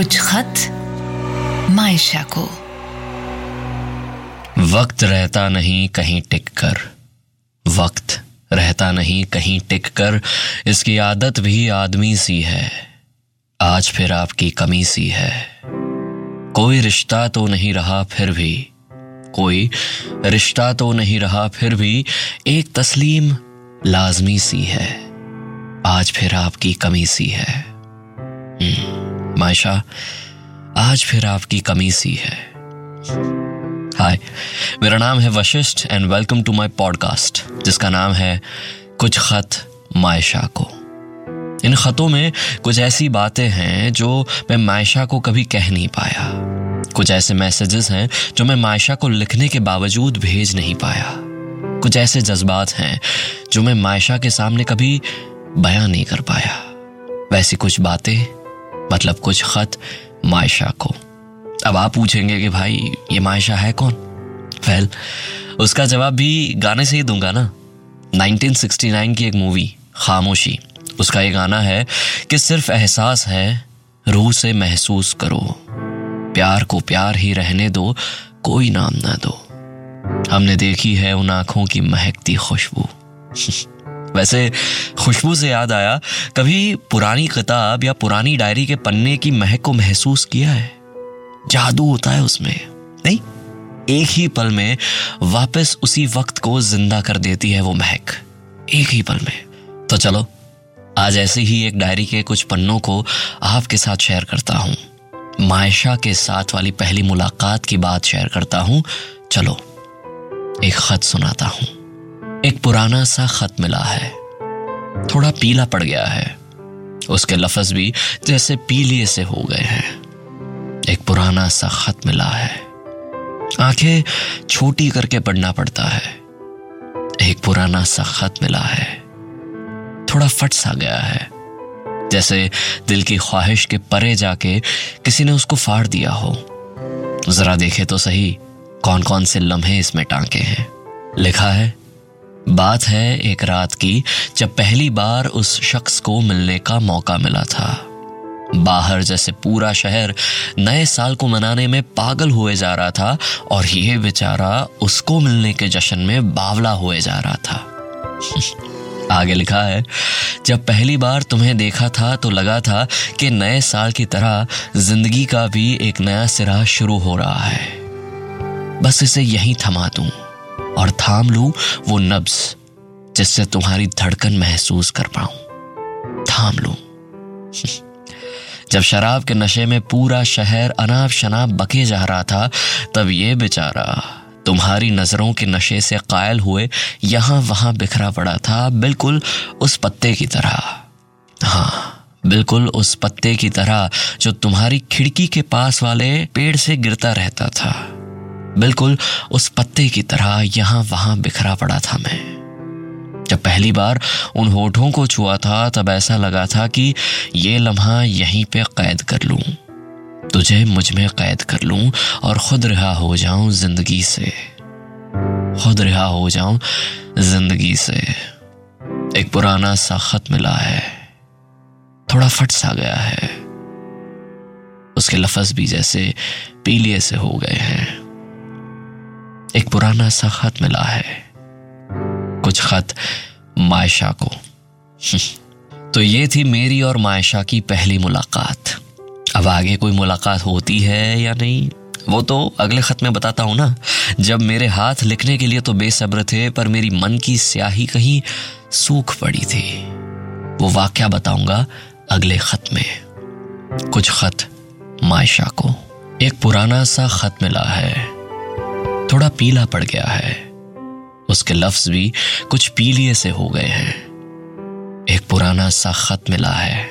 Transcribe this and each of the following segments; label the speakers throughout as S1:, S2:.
S1: कुछ खत मायशा को।
S2: वक्त रहता नहीं कहीं टिक कर। वक्त रहता नहीं कहीं टिक कर। इसकी आदत भी आदमी सी है। आज फिर आपकी कमी सी है। कोई रिश्ता तो नहीं रहा फिर भी। कोई रिश्ता तो नहीं रहा फिर भी। एक तस्लीम लाजमी सी है। आज फिर आपकी कमी सी है। हम्म, मायशा आज फिर आपकी कमी सी है। हाय मेरा नाम है Vashishth and welcome to my podcast जिसका नाम है कुछ खत मायशा को। इन खतों में कुछ ऐसी बातें हैं जो मैं मायशा को कभी कह नहीं पाया। कुछ ऐसे मैसेजेस हैं जो मैं मायशा को लिखने के बावजूद भेज नहीं पाया। कुछ ऐसे जज्बात हैं जो मैं मायशा के सामने कभी बयां नहीं कर पाया। वैसी कुछ बातें मतलब कुछ खत मायशा को। अब आप पूछेंगे कि भाई, ये मायशा है कौन? वेल उसका जवाब भी गाने से ही दूँगा ना। 1969 की एक मूवी, खामोशी, उसका ये गाना है कि सिर्फ़ एहसास है, रूह से महसूस करो। प्यार को प्यार ही रहने दो, कोई नाम ना दो। हमने देखी है उन आँखों की महकती खुशबू। वैसे खुशबू से याद आया, कभी पुरानी किताब या पुरानी डायरी के पन्ने की महक को महसूस किया है? जादू होता है उसमें। नहीं, एक ही पल में वापस उसी वक्त को ज़िंदा कर देती है वो महक। एक ही पल में। तो चलो, आज ऐसे ही एक डायरी के कुछ पन्नों को आपके साथ शेयर करता हूँ। मायशा के साथ वाली पहली मुलाकात की बात शेयर करता हूँ। चलो, एक खत सुनाता हूँ। एक पुराना सा खत मिला है। थोड़ा पीला पड़ गया है। उसके लफज भी जैसे पीलिए से हो गए हैं। एक पुराना सा खत मिला है। आँखें छोटी करके पढ़ना पड़ता है। एक पुराना सा खत मिला है। थोड़ा फट सा गया है। जैसे दिल की ख्वाहिश के परे जाके किसी ने उसको फाड़ दिया हो। जरा देखे तो सही कौन कौन से लम्हे इसमें टांके हैं। लिखा है बात है एक रात की, जब पहली बार उस शख्स को मिलने का मौका मिला था। बाहर जैसे पूरा शहर नए साल को मनाने में पागल हुए जा रहा था और ये बेचारा उसको मिलने के जश्न में बावला हुए जा रहा था। आगे लिखा है, जब पहली बार तुम्हें देखा था तो लगा था कि नए साल की तरह ज़िंदगी का भी एक नया सिरा शुरू हो रहा है। बस इसे यहीं थमा दूँ। थाम लू, वो नब्ज जिससे तुम्हारी धड़कन महसूस कर पाऊँ। थाम लू। जब शराब के नशे में पूरा शहर अनाब शनाब बके जा रहा था, तब ये बेचारा तुम्हारी नज़रों के नशे से कायल हुए यहाँ वहाँ बिखरा पड़ा था, बिल्कुल उस पत्ते की तरह। हाँ बिल्कुल उस पत्ते की तरह जो तुम्हारी खिड़की के पास वाले पेड़ से गिरता रहता था। बिल्कुल उस पत्ते की तरह यहाँ वहाँ बिखरा पड़ा था मैं। जब पहली बार उन होठों को छुआ था, तब ऐसा लगा था कि ये लम्हा यहीं पे कैद कर लूँ। तुझे मुझमें कैद कर लूँ और खुद रिहा हो जाऊँ ज़िंदगी से। खुद रिहा हो जाऊँ ज़िंदगी से। एक पुराना सा खत मिला है। थोड़ा फट सा गया है। उसके लफज भी जैसे पीलिए से हो गए हैं। एक पुराना सा खत मिला है। कुछ खत मायशा को। तो ये थी मेरी और मायशा की पहली मुलाकात। अब आगे कोई मुलाकात होती है या नहीं, वो तो अगले खत में बताता हूँ ना। जब मेरे हाथ लिखने के लिए तो बेसब्र थे, पर मेरी मन की स्याही कहीं सूख पड़ी थी। वो वाक्य बताऊँगा अगले खत में। कुछ खत मायशा को। एक पुराना सा खत मिला है। थोड़ा पीला पड़ गया है। उसके लफ्ज भी कुछ पीलिए से हो गए हैं। एक पुराना सा खत मिला है।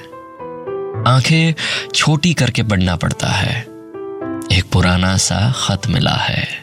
S2: आँखें छोटी करके पढ़ना पड़ता है। एक पुराना सा खत मिला है।